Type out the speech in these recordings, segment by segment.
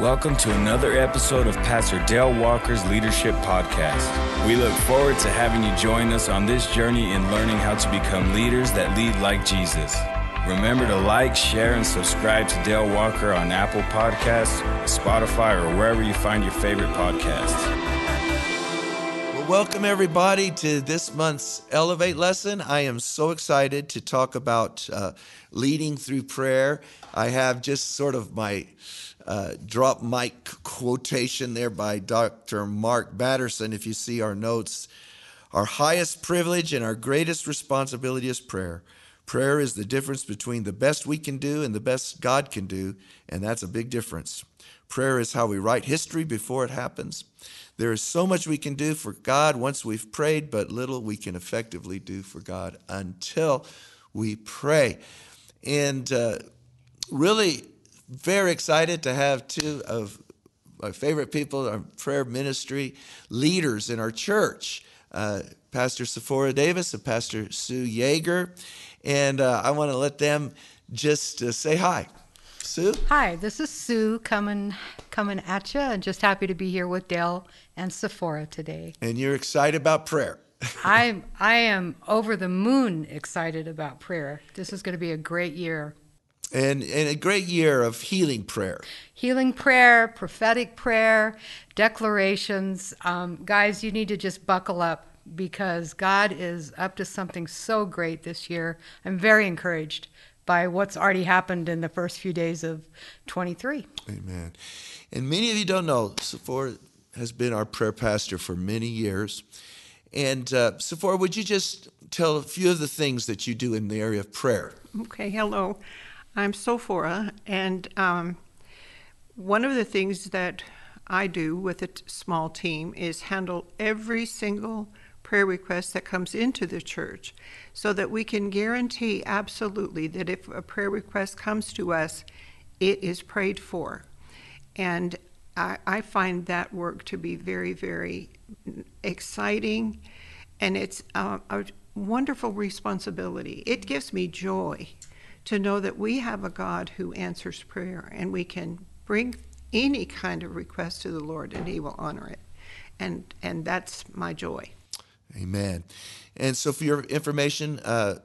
Welcome to another episode of Pastor Dale Walker's Leadership Podcast. We look forward to having you join us on this journey in learning how to become leaders that lead like Jesus. Remember to like, share, and subscribe to Dale Walker on Apple Podcasts, Spotify, or wherever you find your favorite podcasts. Well, welcome everybody to this month's Elevate lesson. I am so excited to talk about uh, leading through prayer. I have just sort of my uh, drop mic quotation there by Dr. Mark Batterson. If you see our notes, our highest privilege and our greatest responsibility is prayer. Prayer is the difference between the best we can do and the best God can do, and that's a big difference. Prayer is how we write history before it happens. There is so much we can do for God once we've prayed, but little we can effectively do for God until we pray. And uh, really, very excited to have two of my favorite people, our prayer ministry leaders in our church, uh, Pastor Sephora Davis and Pastor Sue Yeager. And uh, I want to let them just uh, say hi. Sue? Hi, this is Sue coming coming at you, and just happy to be here with Dale and Sephora today. And you're excited about prayer. I'm I am over the moon excited about prayer. This is going to be a great year and, and a great year of healing prayer. Healing prayer, prophetic prayer, declarations. Um, guys, you need to just buckle up because God is up to something so great this year. I'm very encouraged by what's already happened in the first few days of 23. Amen. And many of you don't know, Sephora has been our prayer pastor for many years. And uh, Sephora, would you just tell a few of the things that you do in the area of prayer? Okay, hello. I'm Sephora, and um, one of the things that I do with a t- small team is handle every single prayer request that comes into the church so that we can guarantee absolutely that if a prayer request comes to us, it is prayed for. And I, I find that work to be very, very exciting, and it's uh, a wonderful responsibility. It gives me joy to know that we have a God who answers prayer and we can bring any kind of request to the Lord and he will honor it. And and that's my joy. Amen. And so for your information, uh,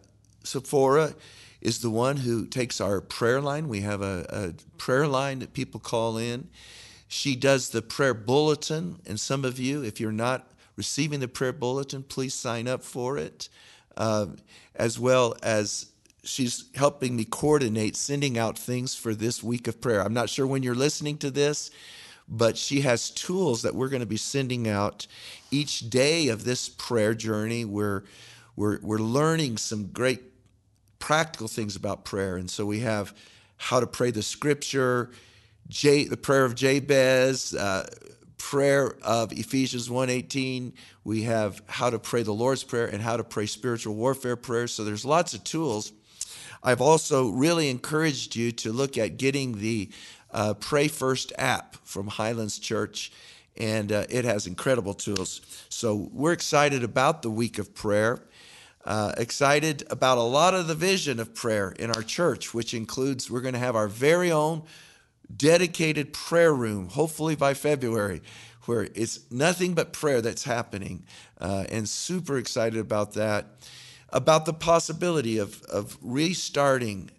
Sephora is the one who takes our prayer line. We have a, a prayer line that people call in. She does the prayer bulletin, and some of you, if you're not receiving the prayer bulletin, please sign up for it, uh, as well as she's helping me coordinate sending out things for this week of prayer. I'm not sure when you're listening to this, but she has tools that we're going to be sending out each day of this prayer journey. We're, we're, we're learning some great practical things about prayer. And so we have how to pray the scripture, J, the prayer of Jabez, uh, prayer of Ephesians 1:18. We have how to pray the Lord's prayer and how to pray spiritual warfare prayers. So there's lots of tools I've also really encouraged you to look at getting the uh, Pray First app from Highlands Church, and uh, it has incredible tools. So we're excited about the week of prayer. Uh, excited about a lot of the vision of prayer in our church, which includes we're going to have our very own dedicated prayer room, hopefully by February, where it's nothing but prayer that's happening. Uh, and super excited about that about the possibility of, of restarting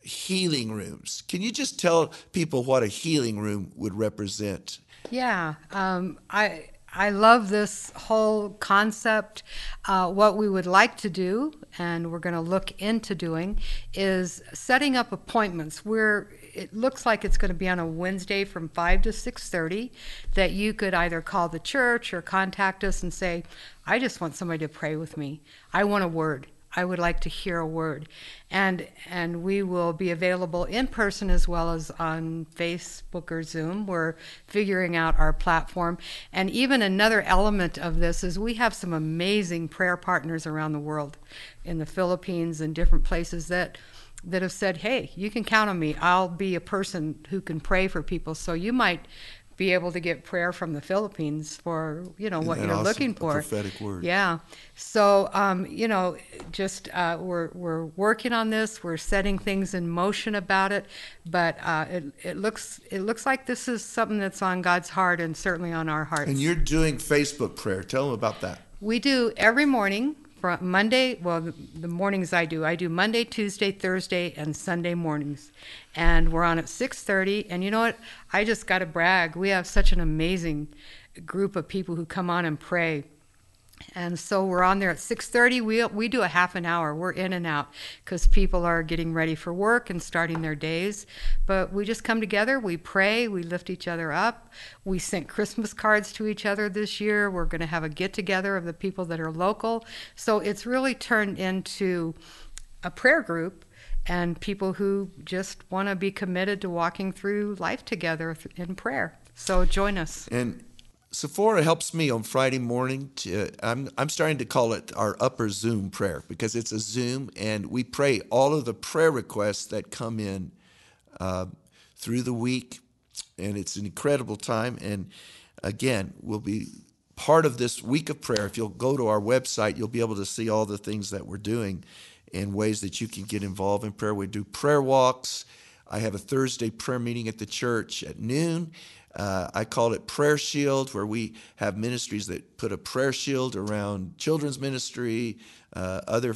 healing rooms. Can you just tell people what a healing room would represent? Yeah, um, I I love this whole concept. Uh, what we would like to do, and we're going to look into doing, is setting up appointments. We're it looks like it's going to be on a Wednesday from 5 to 6:30 that you could either call the church or contact us and say, "I just want somebody to pray with me. I want a word. I would like to hear a word." And and we will be available in person as well as on Facebook or Zoom. We're figuring out our platform. And even another element of this is we have some amazing prayer partners around the world in the Philippines and different places that that have said, hey, you can count on me. I'll be a person who can pray for people. So you might be able to get prayer from the Philippines for you know what you're awesome? looking A for. prophetic word. Yeah. So um, you know, just uh, we're we're working on this. We're setting things in motion about it, but uh, it it looks it looks like this is something that's on God's heart and certainly on our hearts. And you're doing Facebook prayer. Tell them about that. We do every morning from Monday. Well, the, the mornings I do, I do Monday, Tuesday, Thursday, and Sunday mornings, and we're on at six thirty. And you know what? I just got to brag. We have such an amazing group of people who come on and pray. And so we're on there at 6:30. We we do a half an hour. We're in and out because people are getting ready for work and starting their days. But we just come together. We pray. We lift each other up. We sent Christmas cards to each other this year. We're going to have a get together of the people that are local. So it's really turned into a prayer group and people who just want to be committed to walking through life together in prayer. So join us. And Sephora helps me on Friday morning. To, I'm I'm starting to call it our upper Zoom prayer because it's a Zoom, and we pray all of the prayer requests that come in uh, through the week, and it's an incredible time. And again, we'll be part of this week of prayer. If you'll go to our website, you'll be able to see all the things that we're doing and ways that you can get involved in prayer. We do prayer walks. I have a Thursday prayer meeting at the church at noon. Uh, I call it Prayer Shield, where we have ministries that put a prayer shield around children's ministry, uh, other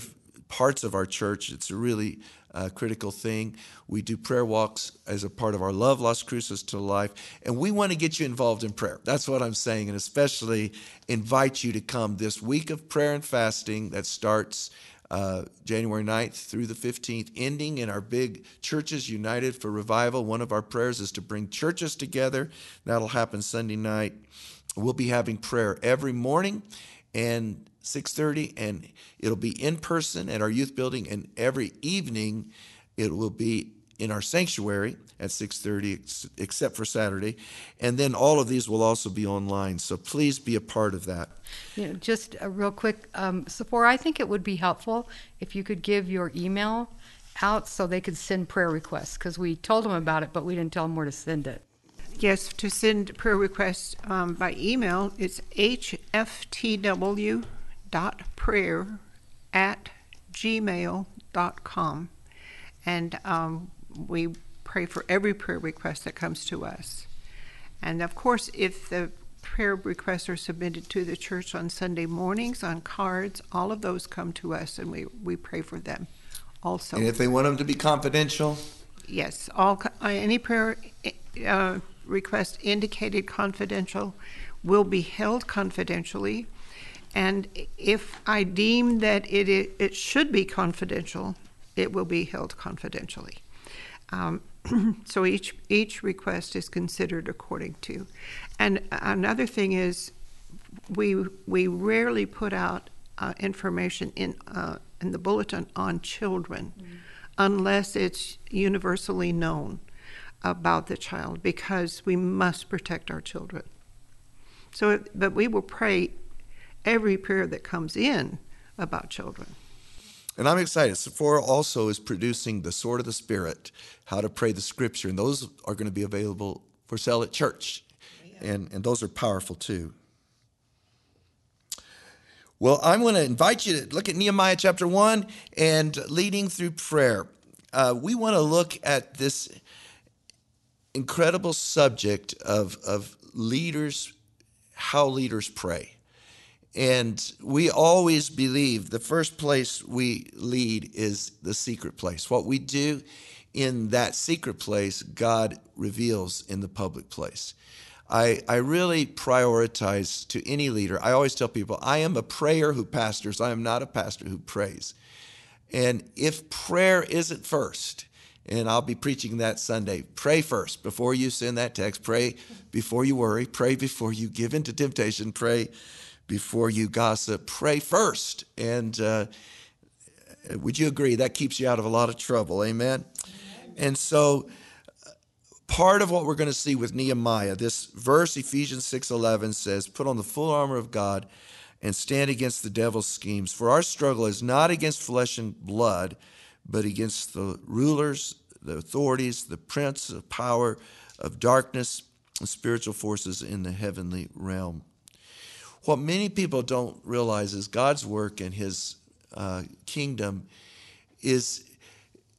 parts of our church. It's a really uh, critical thing. We do prayer walks as a part of our Love Las Cruces to Life, and we want to get you involved in prayer. That's what I'm saying, and especially invite you to come this week of prayer and fasting that starts uh, January 9th through the 15th, ending in our big Churches United for Revival. One of our prayers is to bring churches together. That'll happen Sunday night. We'll be having prayer every morning and 6:30 and it'll be in person at our youth building and every evening it will be in our sanctuary at 6:30 except for Saturday and then all of these will also be online so please be a part of that you know, just a real quick, um, Sephora, I think it would be helpful if you could give your email out so they could send prayer requests because we told them about it, but we didn't tell them where to send it. Yes, to send prayer requests um, by email, it's hftw.prayer at gmail.com. And um, we pray for every prayer request that comes to us. And of course, if the prayer requests are submitted to the church on Sunday mornings on cards, all of those come to us and we, we pray for them also. and if they want them to be confidential Yes, all, uh, any prayer uh, request indicated confidential will be held confidentially. And if I deem that it, it should be confidential, it will be held confidentially. Um, so each, each request is considered according to. And another thing is, we, we rarely put out uh, information in, uh, in the bulletin on children unless it's universally known about the child because we must protect our children. So, but we will pray every prayer that comes in about children. And I'm excited. Sephora also is producing the Sword of the Spirit, how to pray the scripture, and those are going to be available for sale at church. And, and those are powerful too. Well, I'm going to invite you to look at Nehemiah chapter 1 and leading through prayer. Uh, we want to look at this incredible subject of, of leaders, how leaders pray. And we always believe the first place we lead is the secret place. What we do in that secret place, God reveals in the public place. I, I really prioritize to any leader. I always tell people, I am a prayer who pastors. I am not a pastor who prays. And if prayer isn't first, and I'll be preaching that Sunday, pray first before you send that text. Pray before you worry. Pray before you give into temptation. Pray before you gossip. Pray first. And uh, would you agree that keeps you out of a lot of trouble? Amen. And so part of what we're going to see with Nehemiah, this verse Ephesians 6:11 says, "Put on the full armor of God and stand against the devil's schemes, for our struggle is not against flesh and blood, but against the rulers, the authorities, the prince of power of darkness, and spiritual forces in the heavenly realm. What many people don't realize is God's work and His uh, kingdom is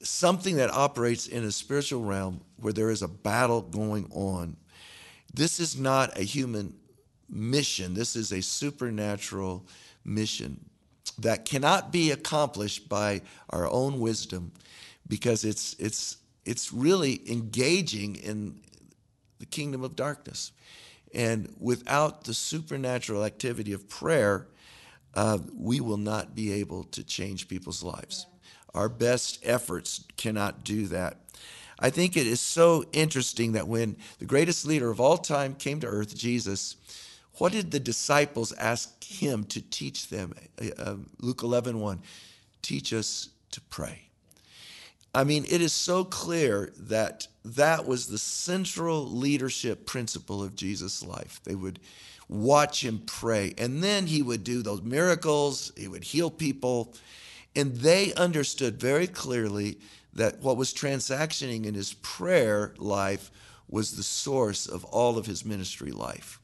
something that operates in a spiritual realm where there is a battle going on. This is not a human mission, this is a supernatural mission that cannot be accomplished by our own wisdom because it's, it's, it's really engaging in the kingdom of darkness. And without the supernatural activity of prayer, uh, we will not be able to change people's lives. Our best efforts cannot do that. I think it is so interesting that when the greatest leader of all time came to earth, Jesus, what did the disciples ask him to teach them? Uh, Luke 11 1, teach us to pray. I mean, it is so clear that that was the central leadership principle of Jesus' life. They would watch him pray, and then he would do those miracles, he would heal people, and they understood very clearly that what was transactioning in his prayer life was the source of all of his ministry life.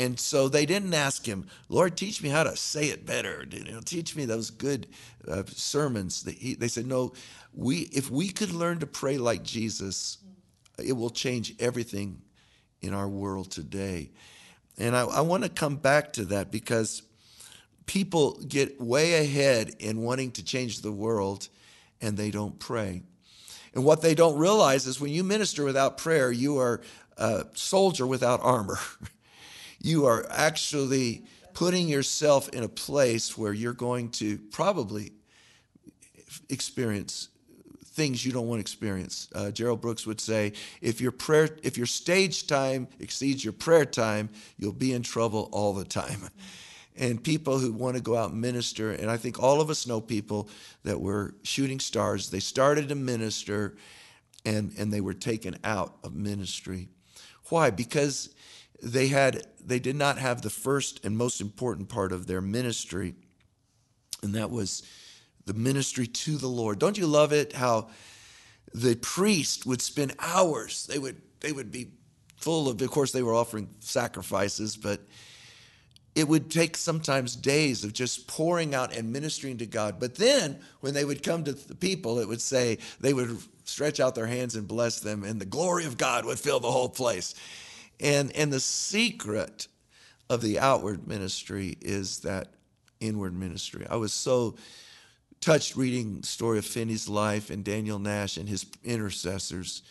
And so they didn't ask him, Lord, teach me how to say it better. You know, teach me those good uh, sermons. They, they said, no, we, if we could learn to pray like Jesus, it will change everything in our world today. And I, I want to come back to that because people get way ahead in wanting to change the world and they don't pray. And what they don't realize is when you minister without prayer, you are a soldier without armor. you are actually putting yourself in a place where you're going to probably experience things you don't want to experience. Uh, Gerald Brooks would say, if your prayer, if your stage time exceeds your prayer time, you'll be in trouble all the time. And people who want to go out and minister, and I think all of us know people that were shooting stars. They started to minister, and and they were taken out of ministry. Why? Because they had they did not have the first and most important part of their ministry and that was the ministry to the lord don't you love it how the priest would spend hours they would they would be full of of course they were offering sacrifices but it would take sometimes days of just pouring out and ministering to God. But then when they would come to the people, it would say they would stretch out their hands and bless them, and the glory of God would fill the whole place. And, and the secret of the outward ministry is that inward ministry. I was so touched reading the story of Finney's life and Daniel Nash and his intercessors,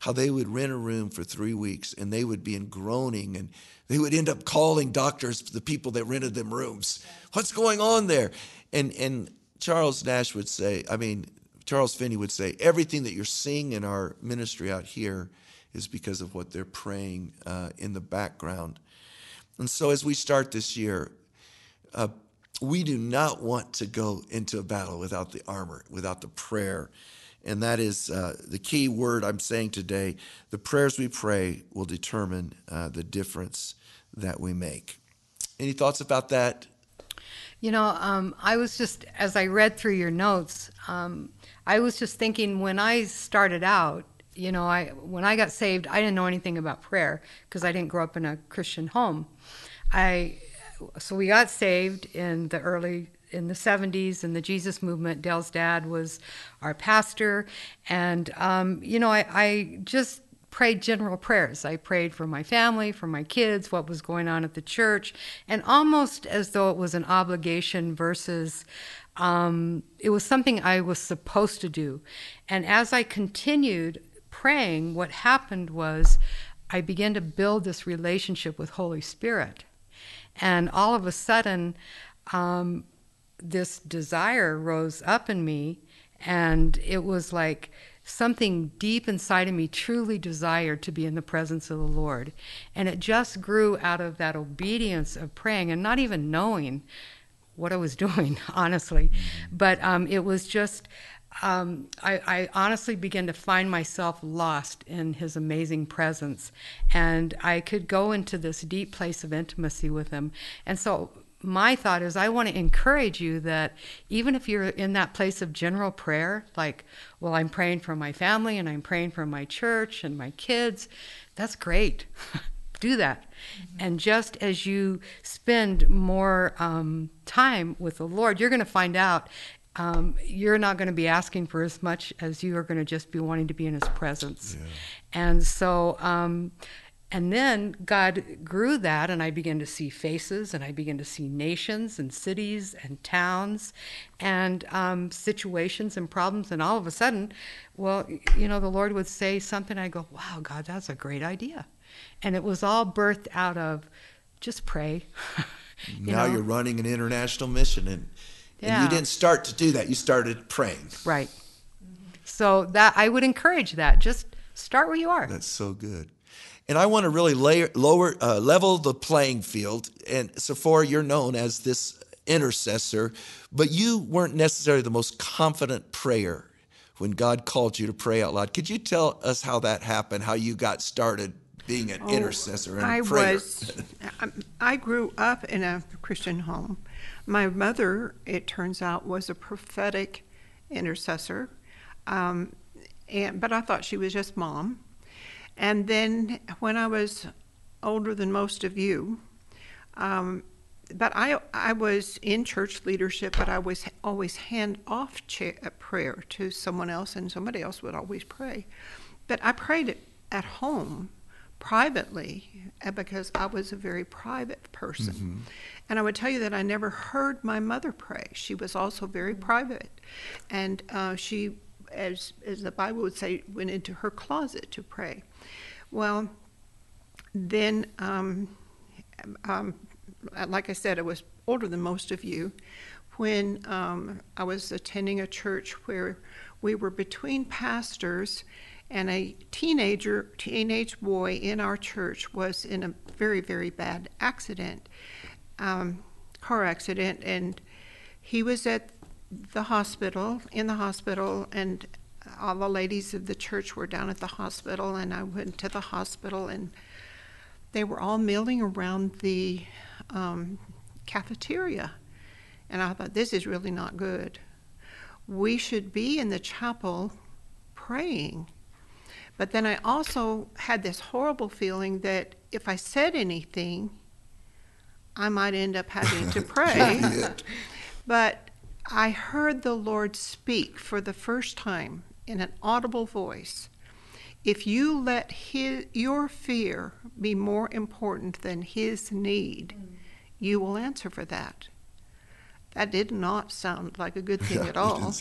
how they would rent a room for three weeks and they would be in groaning and they would end up calling doctors, the people that rented them rooms. What's going on there? And, and Charles Nash would say, I mean, Charles Finney would say, everything that you're seeing in our ministry out here is because of what they're praying uh, in the background. And so, as we start this year, uh, we do not want to go into a battle without the armor, without the prayer. And that is uh, the key word I'm saying today. The prayers we pray will determine uh, the difference that we make. Any thoughts about that? You know, um, I was just, as I read through your notes, um, I was just thinking when I started out, you know, I when I got saved, I didn't know anything about prayer because I didn't grow up in a Christian home. I so we got saved in the early in the 70s in the Jesus movement. Dale's dad was our pastor, and um, you know, I, I just prayed general prayers. I prayed for my family, for my kids, what was going on at the church, and almost as though it was an obligation versus um, it was something I was supposed to do. And as I continued praying, what happened was I began to build this relationship with Holy Spirit. And all of a sudden, um, this desire rose up in me, and it was like something deep inside of me truly desired to be in the presence of the Lord. And it just grew out of that obedience of praying and not even knowing what I was doing, honestly. But um, it was just um, I, I, honestly began to find myself lost in his amazing presence. And I could go into this deep place of intimacy with him. And so my thought is I want to encourage you that even if you're in that place of general prayer, like, well, I'm praying for my family and I'm praying for my church and my kids, That's great. Do that. Mm-hmm. And just as you spend more um, time with the Lord, you're going to find out um, you're not going to be asking for as much as you are going to just be wanting to be in His presence. Yeah. And so, um, and then God grew that, and I began to see faces, and I began to see nations and cities and towns and um, situations and problems. And all of a sudden, well, you know, the Lord would say something. I go, wow, God, that's a great idea. And it was all birthed out of just pray. you now know? you're running an international mission, and, yeah. and you didn't start to do that. You started praying. Right. So that I would encourage that. Just start where you are. That's so good and I want to really layer, lower, uh, level the playing field. And Sephora, you're known as this intercessor, but you weren't necessarily the most confident prayer when God called you to pray out loud. Could you tell us how that happened? How you got started being an oh, intercessor and I prayer? was. I grew up in a Christian home. My mother, it turns out, was a prophetic intercessor, um, and but I thought she was just mom. And then when I was older than most of you, um, but I, I was in church leadership, but I was always hand off cha- prayer to someone else, and somebody else would always pray. But I prayed at home privately uh, because I was a very private person. Mm-hmm. And I would tell you that I never heard my mother pray. She was also very private. And uh, she, as, as the Bible would say, went into her closet to pray. Well, then, um, um, like I said, I was older than most of you when um, I was attending a church where we were between pastors and a teenager, teenage boy in our church was in a very, very bad accident, um, car accident, and he was at the hospital, in the hospital, and all the ladies of the church were down at the hospital, and I went to the hospital, and they were all milling around the um, cafeteria. And I thought, this is really not good. We should be in the chapel praying. But then I also had this horrible feeling that if I said anything, I might end up having to pray. but I heard the Lord speak for the first time in an audible voice, if you let his, your fear be more important than his need, you will answer for that. That did not sound like a good thing yeah, at all.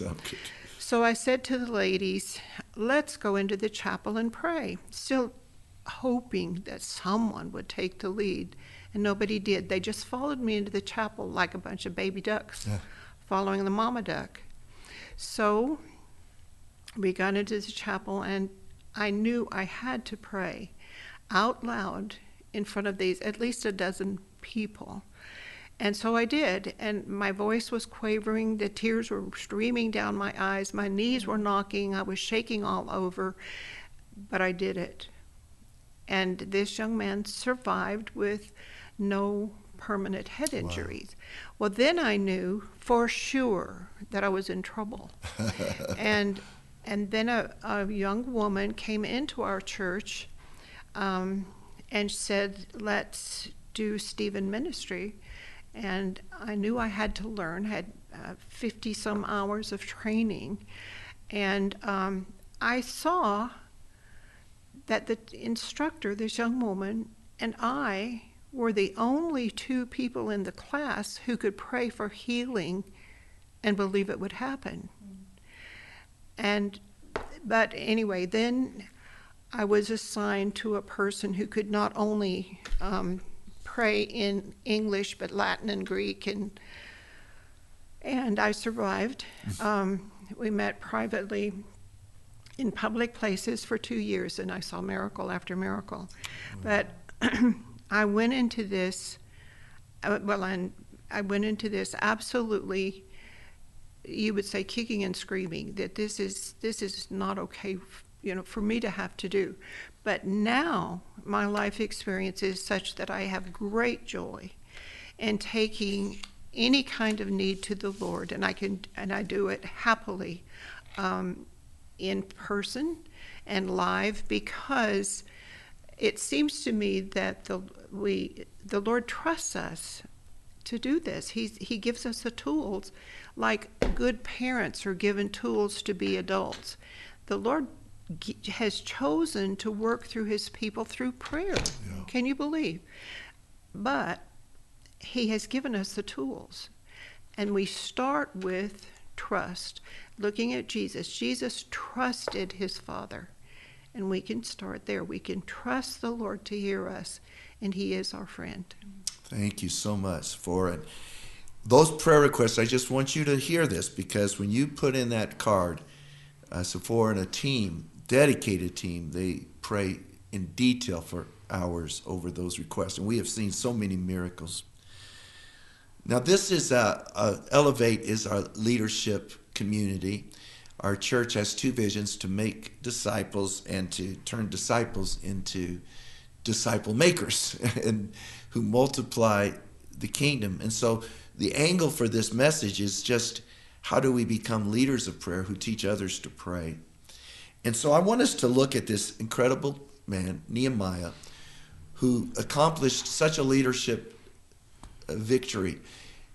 Didn't sound good. So I said to the ladies, let's go into the chapel and pray, still hoping that someone would take the lead. And nobody did. They just followed me into the chapel like a bunch of baby ducks yeah. following the mama duck. So we got into the chapel, and I knew I had to pray out loud in front of these at least a dozen people. And so I did, and my voice was quavering, the tears were streaming down my eyes, my knees were knocking, I was shaking all over, but I did it. And this young man survived with no permanent head injuries. Wow. Well, then I knew for sure that I was in trouble. and and then a, a young woman came into our church um, and said, Let's do Stephen ministry. And I knew I had to learn, had 50 uh, some hours of training. And um, I saw that the instructor, this young woman, and I were the only two people in the class who could pray for healing and believe it would happen. And but anyway, then I was assigned to a person who could not only um, pray in English but Latin and Greek, and and I survived. Um, we met privately in public places for two years, and I saw miracle after miracle. But I went into this, uh, well, and I went into this absolutely you would say kicking and screaming that this is this is not okay you know for me to have to do but now my life experience is such that i have great joy in taking any kind of need to the lord and i can and i do it happily um, in person and live because it seems to me that the we the Lord trusts us to do this. He's, he gives us the tools, like good parents are given tools to be adults. The Lord has chosen to work through his people through prayer. Yeah. Can you believe? But he has given us the tools. And we start with trust, looking at Jesus. Jesus trusted his Father. And we can start there. We can trust the Lord to hear us, and he is our friend. Thank you so much for it. Those prayer requests, I just want you to hear this because when you put in that card, uh, Sephora and a team, dedicated team, they pray in detail for hours over those requests. And we have seen so many miracles. Now, this is a, a Elevate is our leadership community. Our church has two visions to make disciples and to turn disciples into disciple makers. and who multiply the kingdom. And so the angle for this message is just how do we become leaders of prayer who teach others to pray? And so I want us to look at this incredible man, Nehemiah, who accomplished such a leadership uh, victory.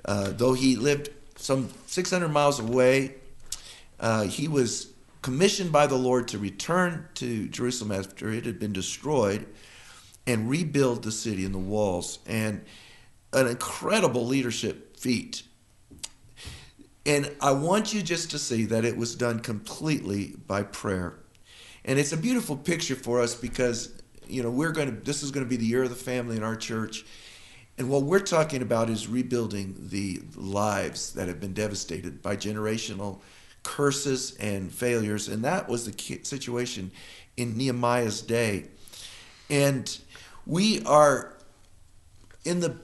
Uh, though he lived some 600 miles away, uh, he was commissioned by the Lord to return to Jerusalem after it had been destroyed and rebuild the city and the walls. And an incredible leadership feat. And I want you just to see that it was done completely by prayer. And it's a beautiful picture for us because, you know, we're going to, this is going to be the year of the family in our church. And what we're talking about is rebuilding the lives that have been devastated by generational curses and failures. And that was the situation in Nehemiah's day. And we are in the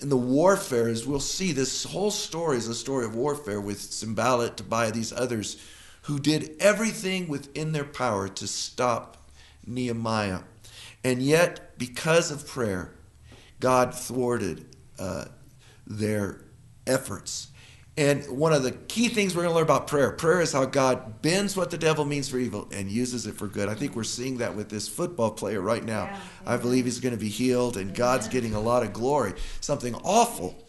in the warfare, as we'll see, this whole story is a story of warfare with Sanballat, Tobiah, these others who did everything within their power to stop Nehemiah. And yet, because of prayer, God thwarted uh, their efforts. And one of the key things we're going to learn about prayer prayer is how God bends what the devil means for evil and uses it for good. I think we're seeing that with this football player right now. Yeah, I believe he's going to be healed and God's getting a lot of glory. Something awful.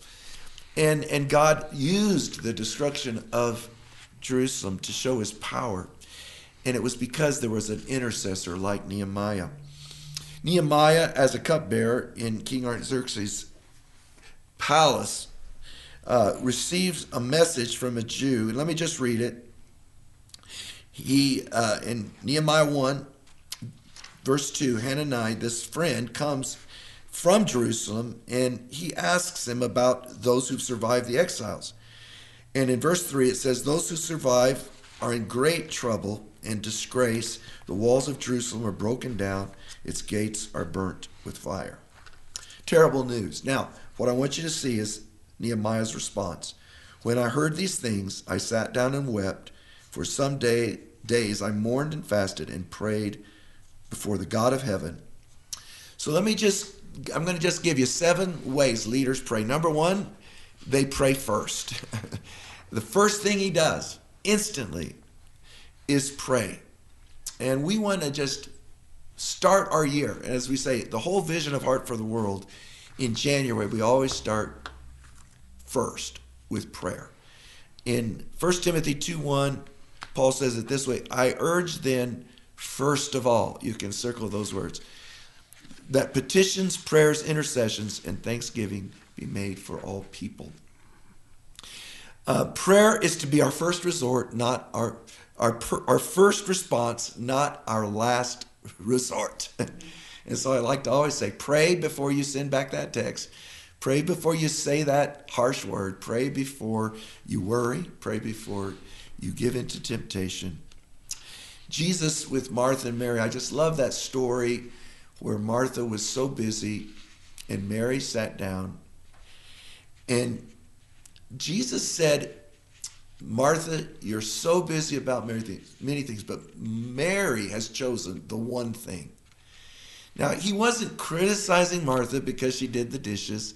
And, and God used the destruction of Jerusalem to show his power. And it was because there was an intercessor like Nehemiah. Nehemiah, as a cupbearer in King Artaxerxes' palace, uh, receives a message from a Jew. Let me just read it. He, uh, in Nehemiah 1, verse 2, Hanani, this friend, comes from Jerusalem and he asks him about those who've survived the exiles. And in verse 3, it says, Those who survive are in great trouble and disgrace. The walls of Jerusalem are broken down, its gates are burnt with fire. Terrible news. Now, what I want you to see is Nehemiah's response. When I heard these things, I sat down and wept. For some day, days I mourned and fasted and prayed before the God of heaven. So let me just, I'm going to just give you seven ways leaders pray. Number one, they pray first. the first thing he does instantly is pray. And we want to just start our year. As we say, the whole vision of Heart for the World in January, we always start first with prayer. In 1 Timothy 2 1, Paul says it this way I urge then, first of all, you can circle those words, that petitions, prayers, intercessions, and thanksgiving be made for all people. Uh, prayer is to be our first resort, not our our our first response, not our last resort. and so I like to always say, pray before you send back that text. Pray before you say that harsh word. Pray before you worry. Pray before you give into temptation. Jesus with Martha and Mary, I just love that story where Martha was so busy and Mary sat down. And Jesus said, Martha, you're so busy about many things, many things, but Mary has chosen the one thing. Now, he wasn't criticizing Martha because she did the dishes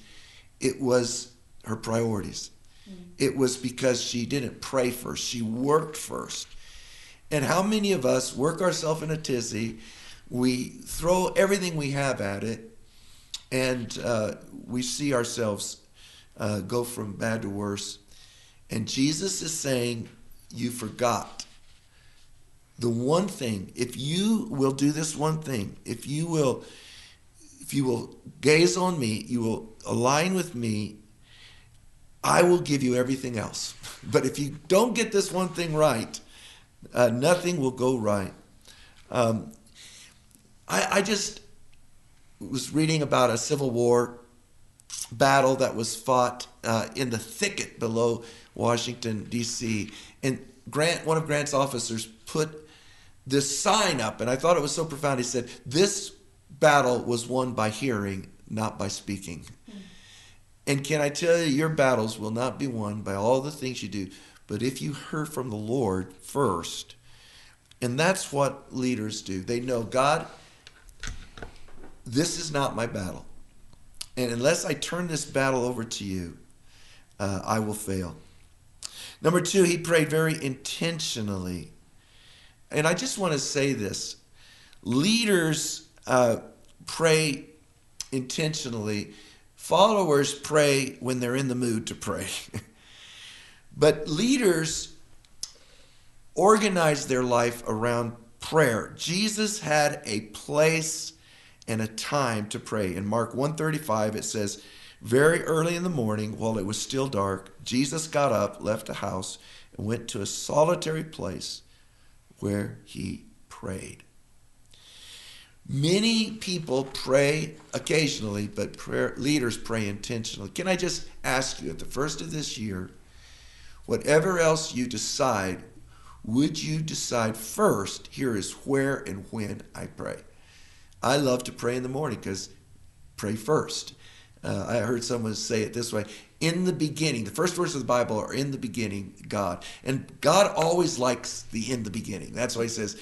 it was her priorities. Mm-hmm. It was because she didn't pray first, she worked first. And how many of us work ourselves in a tizzy, we throw everything we have at it, and uh, we see ourselves uh, go from bad to worse. And Jesus is saying, You forgot the one thing. If you will do this one thing, if you will, if you will gaze on me, you will align with me, I will give you everything else. But if you don't get this one thing right, uh, nothing will go right. Um, I, I just was reading about a Civil War battle that was fought uh, in the thicket below Washington D.C. And Grant, one of Grant's officers, put this sign up, and I thought it was so profound. He said, "This battle was won by hearing, not by speaking." And can I tell you, your battles will not be won by all the things you do, but if you hear from the Lord first. And that's what leaders do. They know, God, this is not my battle. And unless I turn this battle over to you, uh, I will fail. Number two, he prayed very intentionally. And I just want to say this leaders uh, pray intentionally, followers pray when they're in the mood to pray. but leaders organize their life around prayer. Jesus had a place and a time to pray. In Mark 135 it says, "Very early in the morning, while it was still dark, Jesus got up, left the house, and went to a solitary place where he prayed." Many people pray occasionally, but prayer, leaders pray intentionally. Can I just ask you at the first of this year, whatever else you decide, would you decide first, here is where and when I pray? I love to pray in the morning because pray first. Uh, I heard someone say it this way In the beginning, the first words of the Bible are in the beginning, God. And God always likes the in the beginning. That's why He says,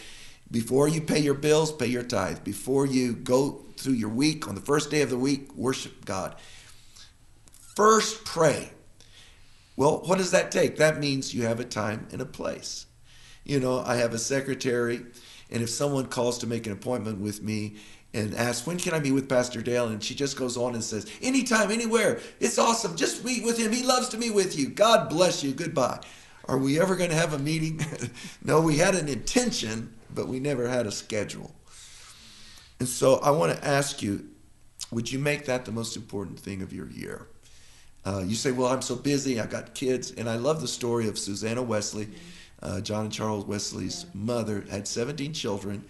before you pay your bills, pay your tithe. Before you go through your week, on the first day of the week, worship God. First, pray. Well, what does that take? That means you have a time and a place. You know, I have a secretary and if someone calls to make an appointment with me and asks, when can I meet with Pastor Dale? And she just goes on and says, anytime, anywhere. It's awesome. Just meet with him. He loves to meet with you. God bless you. Goodbye. Are we ever going to have a meeting? no, we had an intention, but we never had a schedule. And so I want to ask you, would you make that the most important thing of your year? Uh, you say, well, I'm so busy. I've got kids. And I love the story of Susanna Wesley. Mm-hmm uh, John and Charles Wesley's mother had 17 children,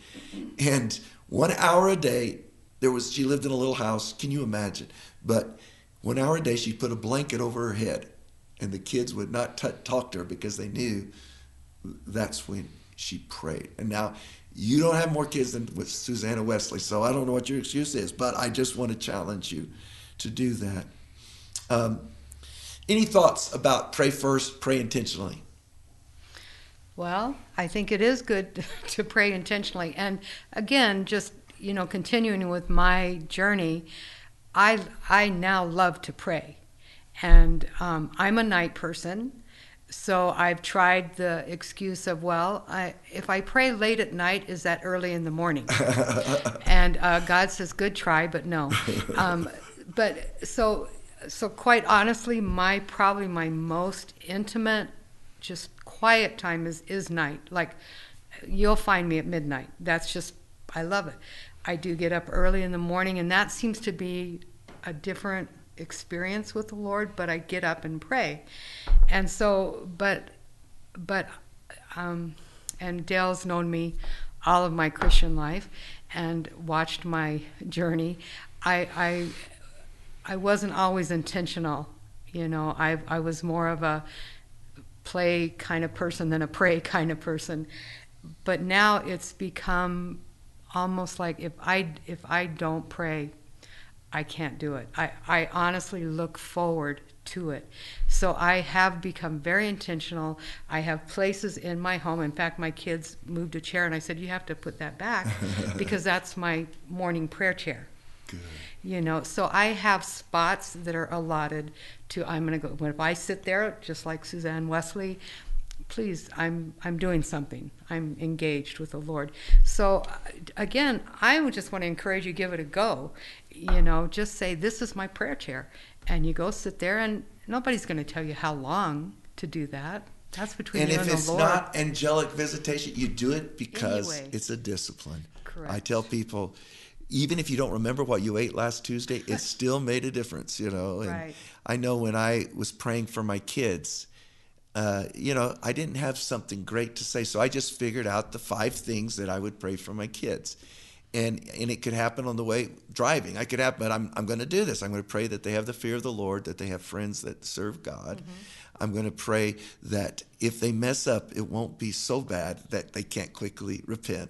and one hour a day, there was she lived in a little house. Can you imagine? But one hour a day, she put a blanket over her head, and the kids would not t- talk to her because they knew that's when she prayed. And now you don't have more kids than with Susanna Wesley, so I don't know what your excuse is, but I just want to challenge you to do that. Um, any thoughts about pray first, pray intentionally? Well, I think it is good to pray intentionally. And again, just, you know, continuing with my journey, I, I now love to pray. And um, I'm a night person. So I've tried the excuse of, well, I, if I pray late at night, is that early in the morning? and uh, God says, good try, but no. Um, but so, so quite honestly, my probably my most intimate, just quiet time is is night. Like you'll find me at midnight. That's just I love it. I do get up early in the morning, and that seems to be a different experience with the Lord. But I get up and pray, and so but but um, and Dale's known me all of my Christian life and watched my journey. I I I wasn't always intentional. You know, I I was more of a play kind of person than a pray kind of person. But now it's become almost like if I if I don't pray, I can't do it. I, I honestly look forward to it. So I have become very intentional. I have places in my home. In fact, my kids moved a chair and I said, You have to put that back because that's my morning prayer chair. Good. You know, so I have spots that are allotted to, I'm going to go, if I sit there, just like Suzanne Wesley, please i'm i'm doing something. I'm engaged with the lord. So uh, again i would just want to encourage you give it a go. You know just say this is my prayer chair. And you go sit there and nobody's going to tell you how long to do that. That's between and you if and if it's lord. not angelic visitation, you do it because Anyway. it's a discipline. Correct. I tell people, even if you don't remember what you ate last Tuesday, it still made a difference, you know. And Right. I know when I was praying for my kids, uh, you know, I didn't have something great to say, so I just figured out the five things that I would pray for my kids. And, and it could happen on the way driving. I could have, but I'm, I'm going to do this. I'm going to pray that they have the fear of the Lord, that they have friends that serve God. I'm going to pray that if they mess up, it won't be so bad that they can't quickly repent.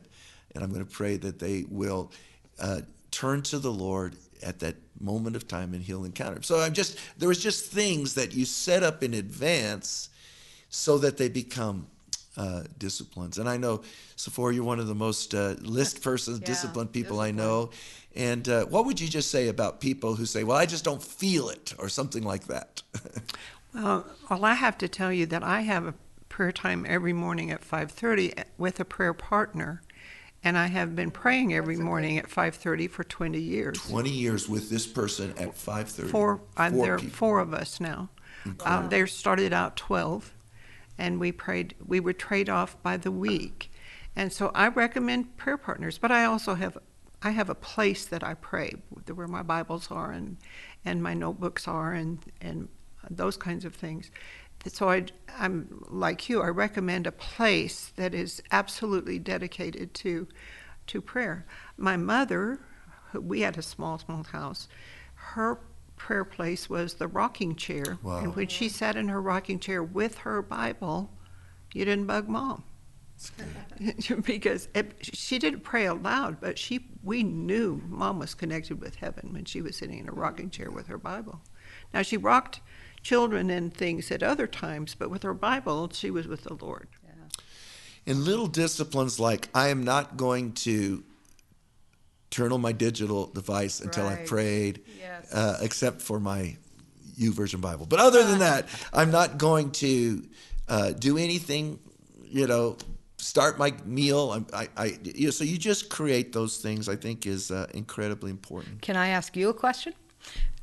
And I'm going to pray that they will uh, turn to the Lord at that moment of time and he'll encounter him. So I'm just, there was just things that you set up in advance so that they become uh, disciplines. And I know, Sephora, you're one of the most uh, list persons, Yeah, disciplined people I know. And uh, what would you just say about people who say, well, I just don't feel it, or something like that? Well, well, I have to tell you that I have a prayer time every morning at 5:30 with a prayer partner, and I have been praying every morning at 5:30 for 20 years. 20 years with this person at 5.30. Four, I'm Four there. people. Four of us now. Um, they started out 12, and we prayed. We would trade off by the week, and so I recommend prayer partners. But I also have, I have a place that I pray, where my Bibles are and and my notebooks are, and and those kinds of things. So I, I'm like you. I recommend a place that is absolutely dedicated to to prayer. My mother, we had a small, small house. Her prayer place was the rocking chair. Wow. And when she sat in her rocking chair with her Bible, you didn't bug mom. because it, she didn't pray aloud, but she we knew mom was connected with heaven when she was sitting in a rocking chair with her Bible. Now she rocked children and things at other times, but with her Bible, she was with the Lord. In little disciplines like I am not going to turn on my digital device until I've prayed, Yes. uh, except for my YouVersion Bible. But other than that, I'm not going to uh, do anything, you know, start my meal. I'm, I, I, you know, so you just create those things, I think, is uh, incredibly important. Can I ask you a question?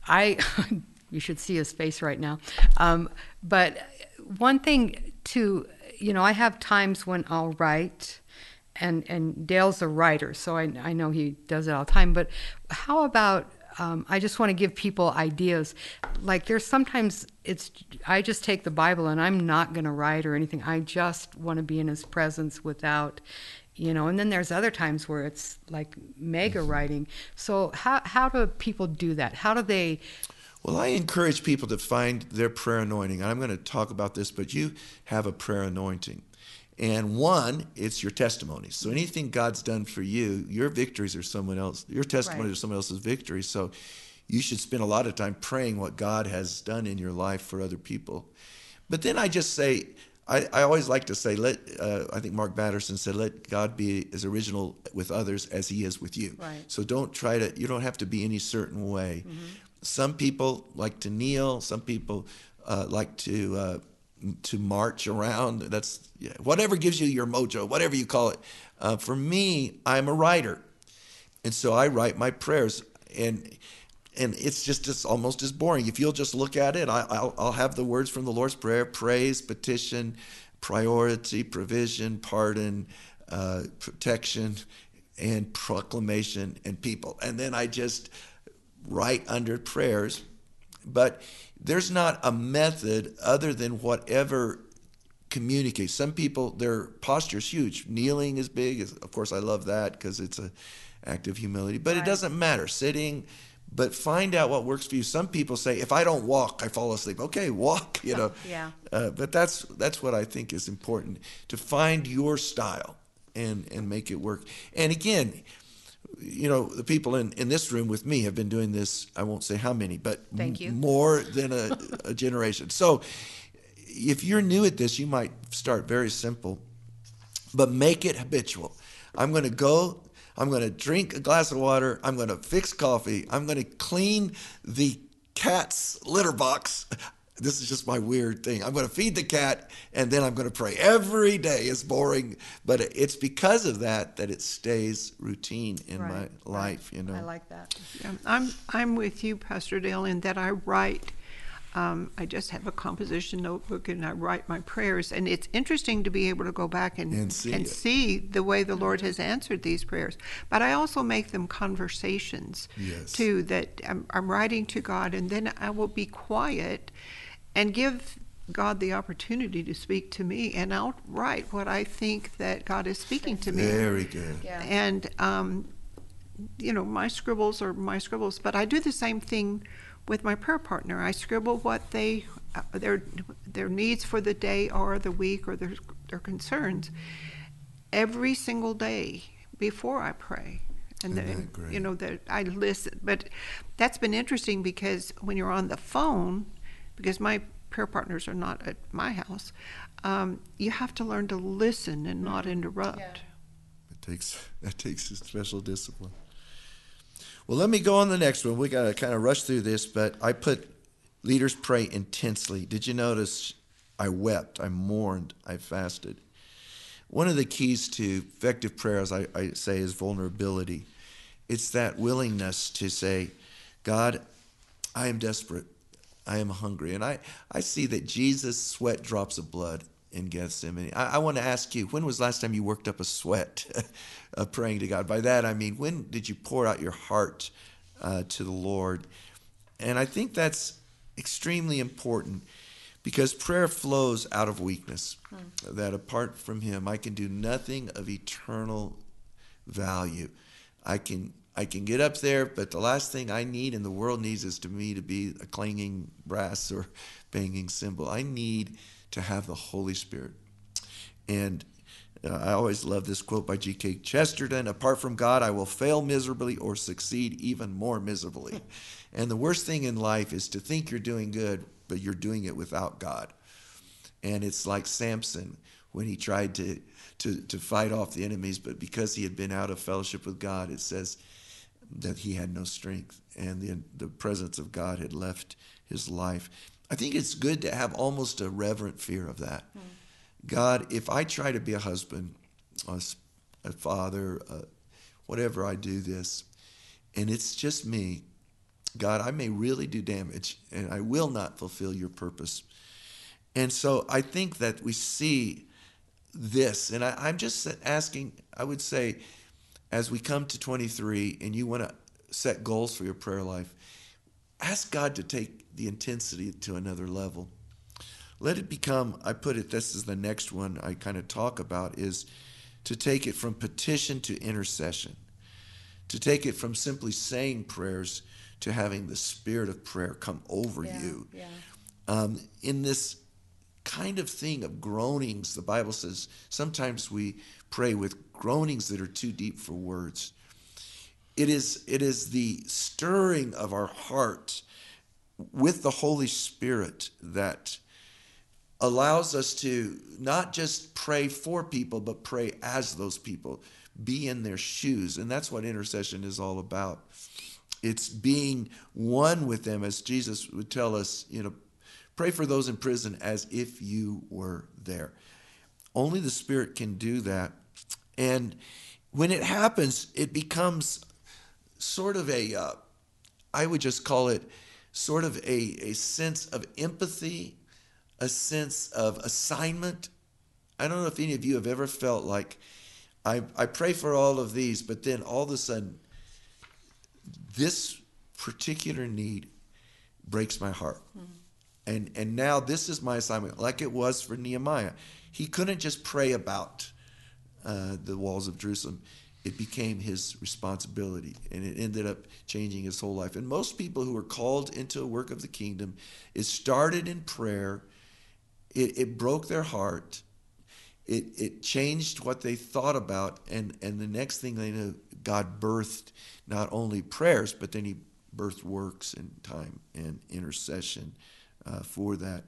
I, you should see his face right now. Um, but one thing to, you know, I have times when I'll write, and and Dale's a writer, so I I know he does it all the time. But how about um, I just want to give people ideas. Like there's sometimes it's I just take the Bible and I'm not going to write or anything. I just want to be in His presence without, you know. And then there's other times where it's like mega writing. So how how do people do that? How do they? Well, I encourage people to find their prayer anointing. I'm going to talk about this, but you have a prayer anointing. And one, it's your testimony. So anything God's done for you, your victories are someone else. Your testimony Right. is someone else's victory. So you should spend a lot of time praying what God has done in your life for other people. But then I just say, I, I always like to say, let uh, I think Mark Batterson said, let God be as original with others as He is with you. Right. So don't try to. You don't have to be any certain way. Some people like to kneel. Some people uh, like to uh, to march around. That's yeah, whatever gives you your mojo, whatever you call it. Uh, for me, I'm a writer, and so I write my prayers, and and it's just it's almost as boring. If you'll just look at it, I, I'll I'll have the words from the Lord's prayer: praise, petition, priority, provision, pardon, uh, protection, and proclamation, and people. And then I just write under prayers, but there's not a method other than whatever communicates. Some people, their posture is huge. Kneeling is big. Of course, I love that because it's an act of humility. But it doesn't matter. Sitting, but find out what works for you. Some people say, if I don't walk, I fall asleep. Okay, walk. You know. Yeah. Uh, but that's that's what I think is important to find your style and and make it work. And again, you know, the people in, in this room with me have been doing this, I won't say how many, but Thank you. more than a, a generation. So if you're new at this, you might start very simple, but make it habitual. I'm going to go, I'm going to drink a glass of water, I'm going to fix coffee, I'm going to clean the cat's litter box. This is just my weird thing. I'm going to feed the cat and then I'm going to pray every day. It's boring, but it's because of that that it stays routine in Right, my life. You know, I like that. Yeah, I'm I'm with you, Pastor Dale, in that I write. Um, I just have a composition notebook and I write my prayers, and it's interesting to be able to go back and And see it. see the way the Lord has answered these prayers. But I also make them conversations Yes. too. That I'm, I'm writing to God, and then I will be quiet and give God the opportunity to speak to me, and I'll write what I think that God is speaking to me. very good. Yeah. And um, you know, my scribbles are my scribbles, but I do the same thing with my prayer partner. I scribble what they uh, their their needs for the day or the week or their their concerns every single day before I pray. And then, you know that I listen, but that's been interesting because when you're on the phone, because my prayer partners are not at my house, um, you have to learn to listen and not interrupt. Yeah. It takes that takes a special discipline. Well, let me go on the next one. We got to kind of rush through this, but I put leaders pray intensely. Did you notice? I wept, I mourned, I fasted. One of the keys to effective prayer, as I, I say, is vulnerability. It's that willingness to say, God, I am desperate. I am hungry. And I, I see that Jesus sweat drops of blood in Gethsemane. I, I want to ask you, when was the last time you worked up a sweat of praying to God? By that, I mean, when did you pour out your heart uh, to the Lord? And I think that's extremely important because prayer flows out of weakness. That apart from Him, I can do nothing of eternal value. I can I can get up there, but the last thing I need and the world needs is to me to be a clanging brass or banging cymbal. I need to have the Holy Spirit. And uh, I always love this quote by G.K. Chesterton Apart from God, I will fail miserably or succeed even more miserably. and the worst thing in life is to think you're doing good, but you're doing it without God. And it's like Samson when he tried to, to, to fight off the enemies, but because he had been out of fellowship with God, it says that he had no strength and the, the presence of God had left his life. I think it's good to have almost a reverent fear of that. God, if I try to be a husband, a, a father, uh, whatever I do this, and it's just me, God, I may really do damage and I will not fulfill your purpose. And so I think that we see this, and I, I'm just asking, I would say, as we come to 23 and you want to set goals for your prayer life, ask God to take the intensity to another level. Let it become, I put it, this is the next one I kind of talk about, is to take it from petition to intercession, to take it from simply saying prayers to having the spirit of prayer come over Yeah, you yeah. um, in this kind of thing of groanings, the Bible says sometimes we pray with groanings that are too deep for words. It is, it is the stirring of our heart with the Holy Spirit that allows us to not just pray for people, but pray as those people, be in their shoes. And that's what intercession is all about. It's being one with them, as Jesus would tell us, you know, pray for those in prison as if you were there. Only the Spirit can do that. And when it happens, it becomes sort of a, uh, I would just call it sort of a, a sense of empathy, a sense of assignment. I don't know if any of you have ever felt like I, I pray for all of these, but then all of a sudden, this particular need breaks my heart. And, and now this is my assignment, like it was for Nehemiah. He couldn't just pray about uh, the walls of Jerusalem. It became his responsibility, and it ended up changing his whole life. And most people who are called into a work of the kingdom, it started in prayer. It, it broke their heart. It, it changed what they thought about, and, and the next thing they knew, God birthed not only prayers, but then He birthed works and time and intercession uh, for that.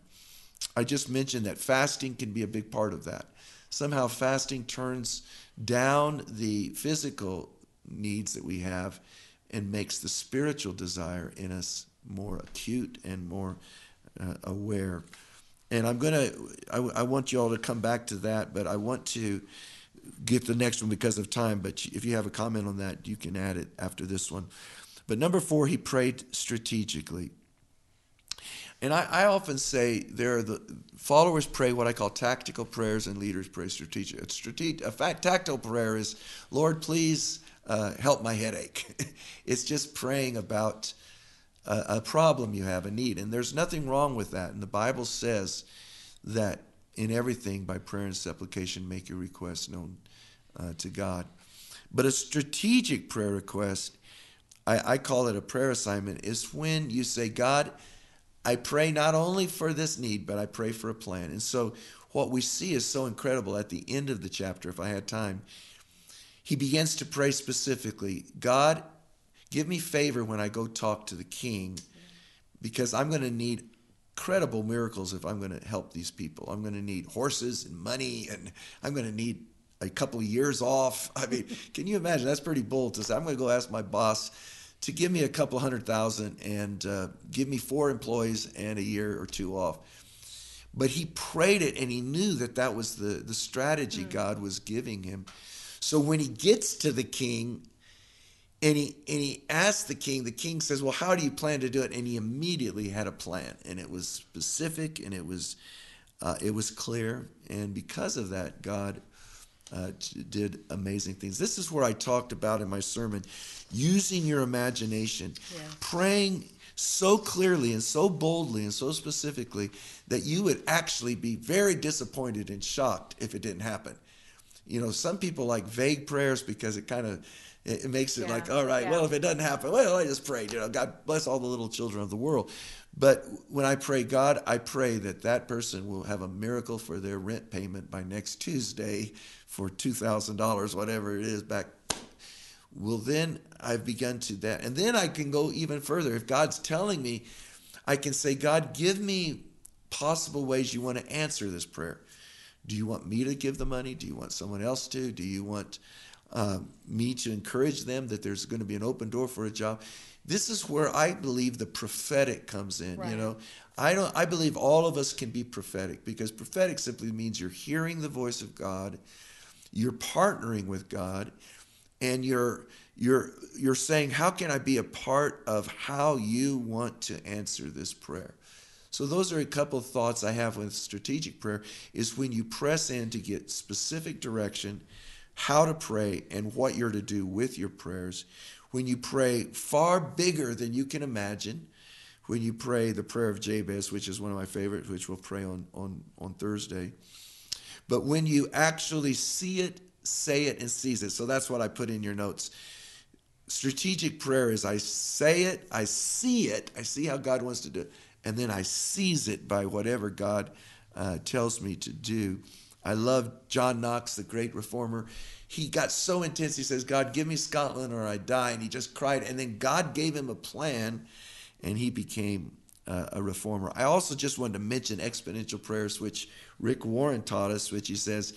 I just mentioned that fasting can be a big part of that. Somehow, fasting turns down the physical needs that we have and makes the spiritual desire in us more acute and more uh, aware. And I'm gonna, I, I want you all to come back to that, but I want to get the next one because of time. But if you have a comment on that, you can add it after this one. But number four, he prayed strategically. And I, I, often say there are the followers pray what I call tactical prayers, and leaders pray strategic. A, fact, tactical prayer is, Lord, please uh, help my headache. it's just praying about a, a problem you have, a need, and there's nothing wrong with that. And the Bible says that in everything by prayer and supplication make your requests known uh, to God. But a strategic prayer request, I, I call it a prayer assignment, is when you say, God I pray not only for this need, but I pray for a plan. And so what we see is so incredible at the end of the chapter, if I had time. He begins to pray specifically God, give me favor when I go talk to the king, because I'm going to need credible miracles if I'm going to help these people. I'm going to need horses and money, and I'm going to need a couple of years off. I mean, can you imagine? That's pretty bold to say. I'm going to go ask my boss to give me a couple hundred thousand and uh, give me four employees and a year or two off. But he prayed it and he knew that that was the, the strategy mm. God was giving him. So when he gets to the king and he, and he asks the king, the king says, Well, how do you plan to do it? And he immediately had a plan and it was specific and it was, uh, it was clear. And because of that, God uh, did amazing things. This is where I talked about in my sermon using your imagination, yeah. praying so clearly and so boldly and so specifically that you would actually be very disappointed and shocked if it didn't happen. You know, some people like vague prayers because it kind of it makes it yeah. like, all right, yeah. well, if it doesn't happen, well, I just prayed. You know, God bless all the little children of the world. But when I pray, God, I pray that that person will have a miracle for their rent payment by next Tuesday for $2,000, whatever it is back well then i've begun to that. And then i can go even further. If god's telling me i can say god give me possible ways you want to answer this prayer. Do you want me to give the money? Do you want someone else to? Do you want um, me to encourage them that there's going to be an open door for a job? This is where i believe the prophetic comes in right. you know? I don't i believe all of us can be prophetic because prophetic simply means you're hearing the voice of god you're partnering with god and you're you're you're saying how can i be a part of how you want to answer this prayer? So those are a couple of thoughts i have with strategic prayer is when you press in to get specific direction how to pray and what you're to do with your prayers. When you pray far bigger than you can imagine when you pray the prayer of jabez which is one of my favorites which we'll pray on on on thursday. But when you actually see it say it and seize it. So that's what I put in your notes. Strategic prayer is I say it, I see it, I see how God wants to do it, and then I seize it by whatever God uh, tells me to do. I love John Knox, the great reformer. He got so intense. He says, God, give me Scotland or I die. And he just cried. And then God gave him a plan and he became uh, a reformer. I also just wanted to mention exponential prayers, which Rick Warren taught us, which he says,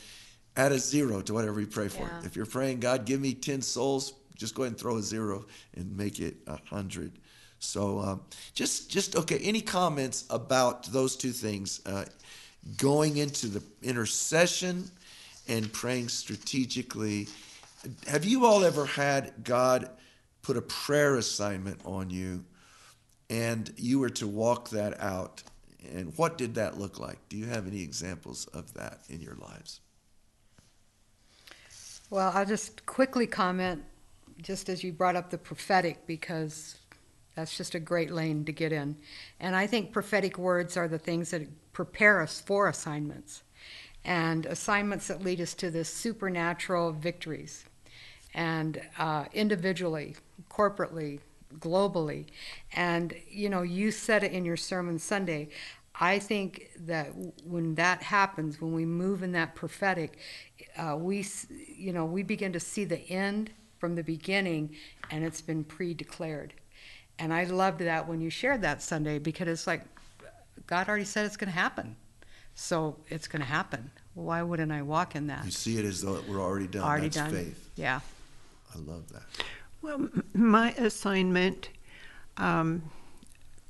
add a zero to whatever you pray for. Yeah. If you're praying, God, give me 10 souls, just go ahead and throw a zero and make it a 100. So um, just, just, okay, any comments about those two things? Uh, going into the intercession and praying strategically. Have you all ever had God put a prayer assignment on you and you were to walk that out? And what did that look like? Do you have any examples of that in your lives? Well, I'll just quickly comment, just as you brought up the prophetic, because that's just a great lane to get in. And I think prophetic words are the things that prepare us for assignments and assignments that lead us to the supernatural victories. And uh, individually, corporately, globally. And, you know, you said it in your sermon Sunday. I think that when that happens, when we move in that prophetic, uh, we, you know, we begin to see the end from the beginning, and it's been pre-declared. And I loved that when you shared that Sunday because it's like God already said it's going to happen, so it's going to happen. Why wouldn't I walk in that? You see it as though it were already done. Already That's done. faith. Yeah. I love that. Well, my assignment. Um,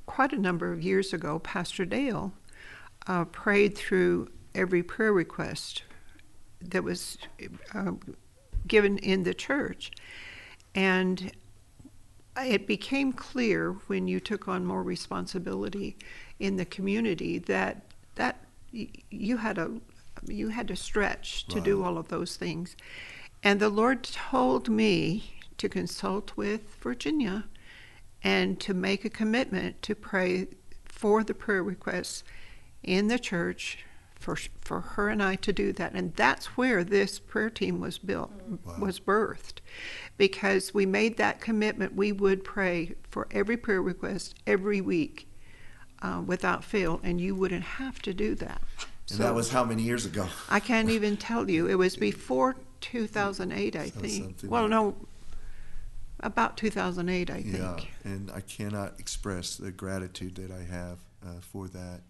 quite a number of years ago, Pastor Dale uh, prayed through every prayer request that was uh, given in the church. And it became clear when you took on more responsibility in the community that that you had a you had to stretch to right. do all of those things. And the Lord told me to consult with Virginia and to make a commitment to pray for the prayer requests in the church for for her and I to do that, and that's where this prayer team was built, wow. was birthed, because we made that commitment. We would pray for every prayer request every week, uh, without fail, and you wouldn't have to do that. And so, that was how many years ago? I can't even tell you. It was before 2008, I think. Well, like no, about 2008, I think. Yeah, and I cannot express the gratitude that I have uh, for that.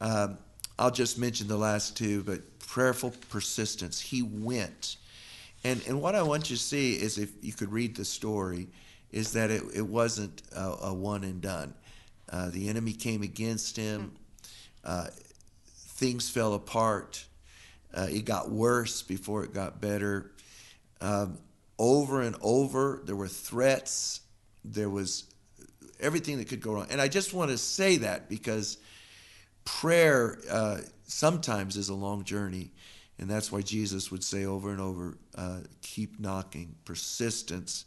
Um, I'll just mention the last two, but prayerful persistence. He went. And, and what I want you to see is if you could read the story, is that it, it wasn't a, a one and done. Uh, the enemy came against him. Uh, things fell apart. Uh, it got worse before it got better. Um, over and over, there were threats. There was everything that could go wrong. And I just want to say that because prayer uh, sometimes is a long journey. And that's why Jesus would say over and over uh, keep knocking. Persistence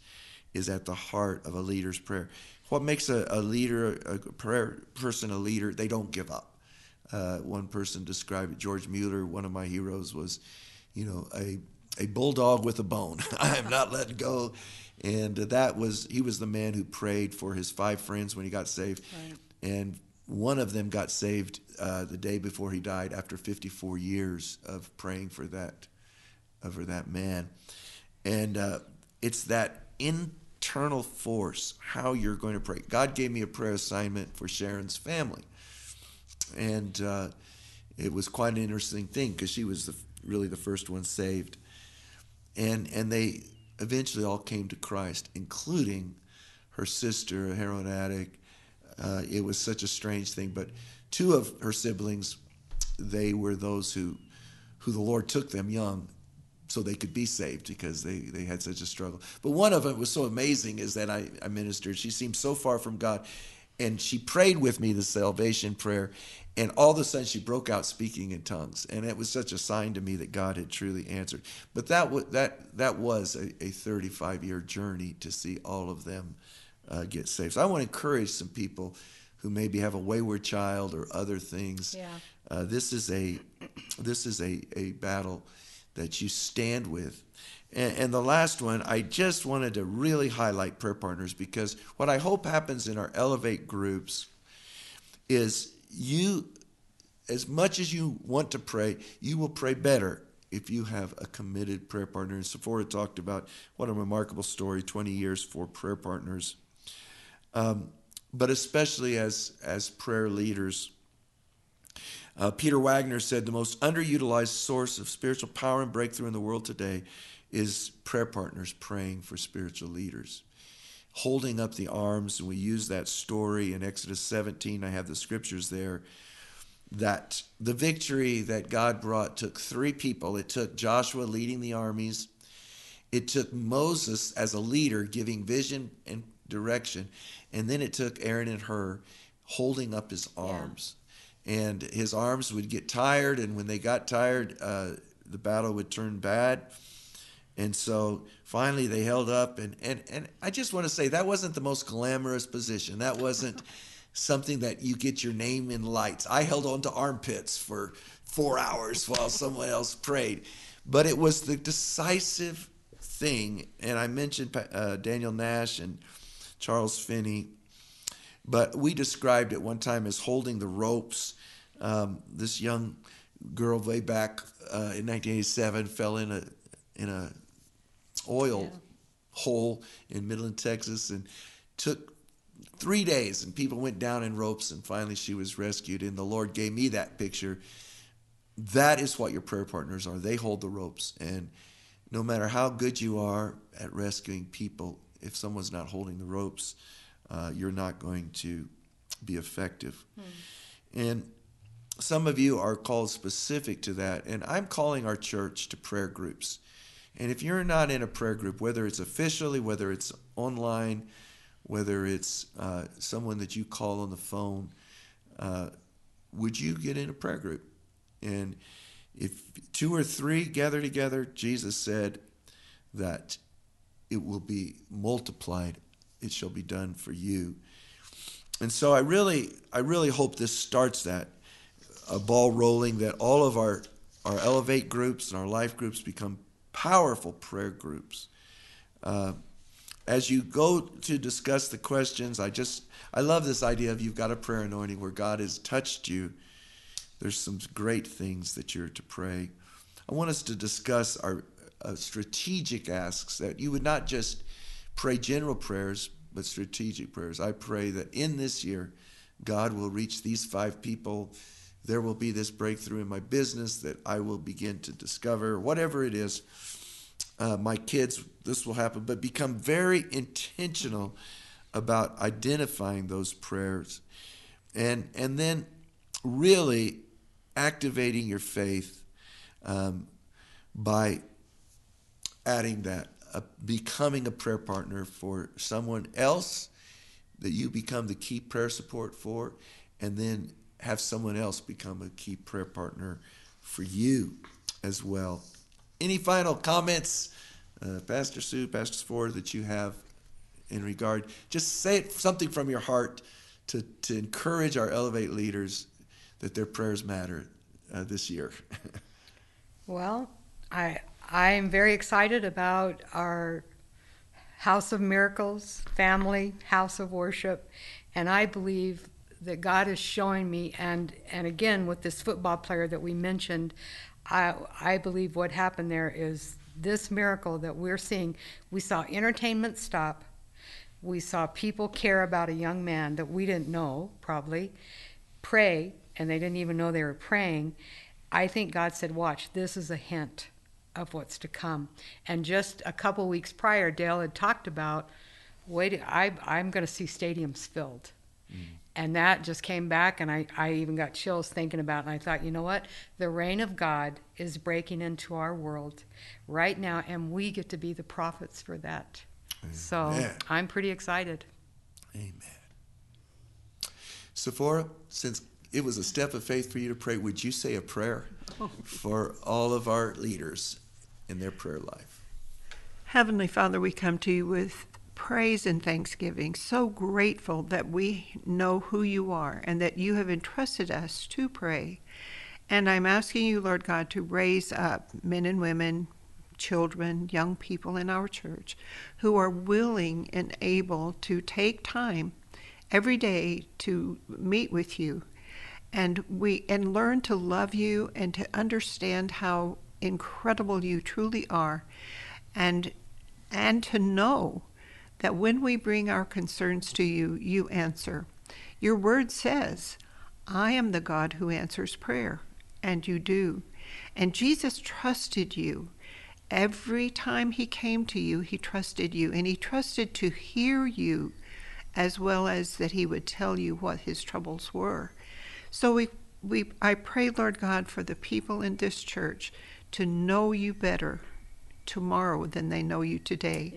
is at the heart of a leader's prayer. What makes a, a leader, a prayer person, a leader? They don't give up. Uh, one person described it, George Mueller, one of my heroes, was, you know, a, a bulldog with a bone. I am not letting go. And that was, he was the man who prayed for his five friends when he got saved. Right. And one of them got saved uh, the day before he died after 54 years of praying for that for that man and uh, it's that internal force how you're going to pray god gave me a prayer assignment for sharon's family and uh, it was quite an interesting thing because she was the, really the first one saved and and they eventually all came to christ including her sister a heroin addict uh, it was such a strange thing. But two of her siblings, they were those who, who the Lord took them young so they could be saved because they, they had such a struggle. But one of them was so amazing is that I, I ministered. She seemed so far from God. And she prayed with me the salvation prayer. And all of a sudden she broke out speaking in tongues. And it was such a sign to me that God had truly answered. But that, w- that, that was a, a 35 year journey to see all of them uh, get saved. So I want to encourage some people who maybe have a wayward child or other things. Yeah. Uh, this is a this is a, a battle that you stand with. And, and the last one, I just wanted to really highlight prayer partners because what I hope happens in our Elevate groups is you, as much as you want to pray, you will pray better if you have a committed prayer partner. And Sephora talked about what a remarkable story 20 years for prayer partners. Um, but especially as, as prayer leaders. Uh, Peter Wagner said the most underutilized source of spiritual power and breakthrough in the world today is prayer partners praying for spiritual leaders. Holding up the arms, and we use that story in Exodus 17. I have the scriptures there. That the victory that God brought took three people. It took Joshua leading the armies, it took Moses as a leader giving vision and direction, and then it took Aaron and Hur holding up his arms. Yeah. And his arms would get tired, and when they got tired, uh, the battle would turn bad. And so finally they held up. And, and, and I just want to say that wasn't the most glamorous position. That wasn't something that you get your name in lights. I held on to armpits for four hours while someone else prayed. But it was the decisive thing. And I mentioned uh, Daniel Nash and Charles Finney. But we described it one time as holding the ropes. Um, this young girl way back uh, in 1987 fell in a in a oil yeah. hole in Midland, Texas, and took three days. And people went down in ropes, and finally she was rescued. And the Lord gave me that picture. That is what your prayer partners are. They hold the ropes, and no matter how good you are at rescuing people, if someone's not holding the ropes, uh, you're not going to be effective. And some of you are called specific to that, and I'm calling our church to prayer groups. And if you're not in a prayer group, whether it's officially, whether it's online, whether it's uh, someone that you call on the phone, uh, would you get in a prayer group? And if two or three gather together, Jesus said that it will be multiplied, it shall be done for you. And so I really, I really hope this starts that a ball rolling, that all of our, our Elevate groups and our life groups become powerful prayer groups. Uh, as you go to discuss the questions, I just, I love this idea of you've got a prayer anointing where God has touched you. There's some great things that you're to pray. I want us to discuss our uh, strategic asks that you would not just pray general prayers, but strategic prayers. I pray that in this year, God will reach these five people. There will be this breakthrough in my business that I will begin to discover, whatever it is. Uh, my kids, this will happen, but become very intentional about identifying those prayers and, and then really activating your faith um, by adding that uh, becoming a prayer partner for someone else that you become the key prayer support for, and then have someone else become a key prayer partner for you as well. Any final comments, uh, Pastor Sue, Pastor Ford, that you have in regard? Just say it, something from your heart to, to encourage our Elevate leaders that their prayers matter uh, this year. well, I I'm very excited about our House of Miracles, family, house of worship, and I believe that God is showing me, and, and again, with this football player that we mentioned, I, I believe what happened there is this miracle that we're seeing. We saw entertainment stop. We saw people care about a young man that we didn't know, probably, pray, and they didn't even know they were praying. I think God said, Watch, this is a hint of what's to come. And just a couple weeks prior, Dale had talked about, wait, I, I'm going to see stadiums filled. Mm. And that just came back, and I, I even got chills thinking about it. And I thought, you know what? The reign of God is breaking into our world right now, and we get to be the prophets for that. Amen. So I'm pretty excited. Amen. Sephora, since it was a step of faith for you to pray, would you say a prayer for all of our leaders in their prayer life? Heavenly Father, we come to you with praise and thanksgiving. So grateful that we know who you are and that you have entrusted us to pray. And I'm asking you, Lord God, to raise up men and women, children, young people in our church who are willing and able to take time every day to meet with you and we and learn to love you and to understand how incredible you truly are and and to know that when we bring our concerns to you you answer. Your word says i am the god who answers prayer and you do. And jesus trusted you. Every time he came to you he trusted you and he trusted to hear you as well as that he would tell you what his troubles were. So we, we, I pray, Lord God, for the people in this church to know you better tomorrow than they know you today.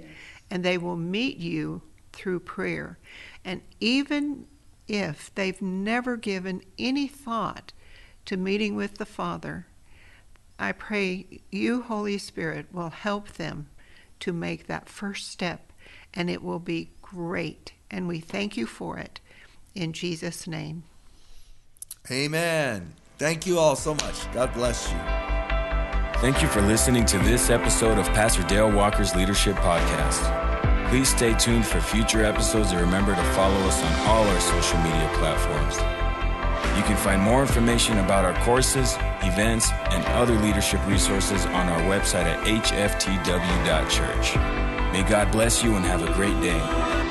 And they will meet you through prayer. And even if they've never given any thought to meeting with the Father, I pray you, Holy Spirit, will help them to make that first step, and it will be great. And we thank you for it. In Jesus' name. Amen. Thank you all so much. God bless you. Thank you for listening to this episode of Pastor Dale Walker's Leadership Podcast. Please stay tuned for future episodes and remember to follow us on all our social media platforms. You can find more information about our courses, events, and other leadership resources on our website at hftw.church. May God bless you and have a great day.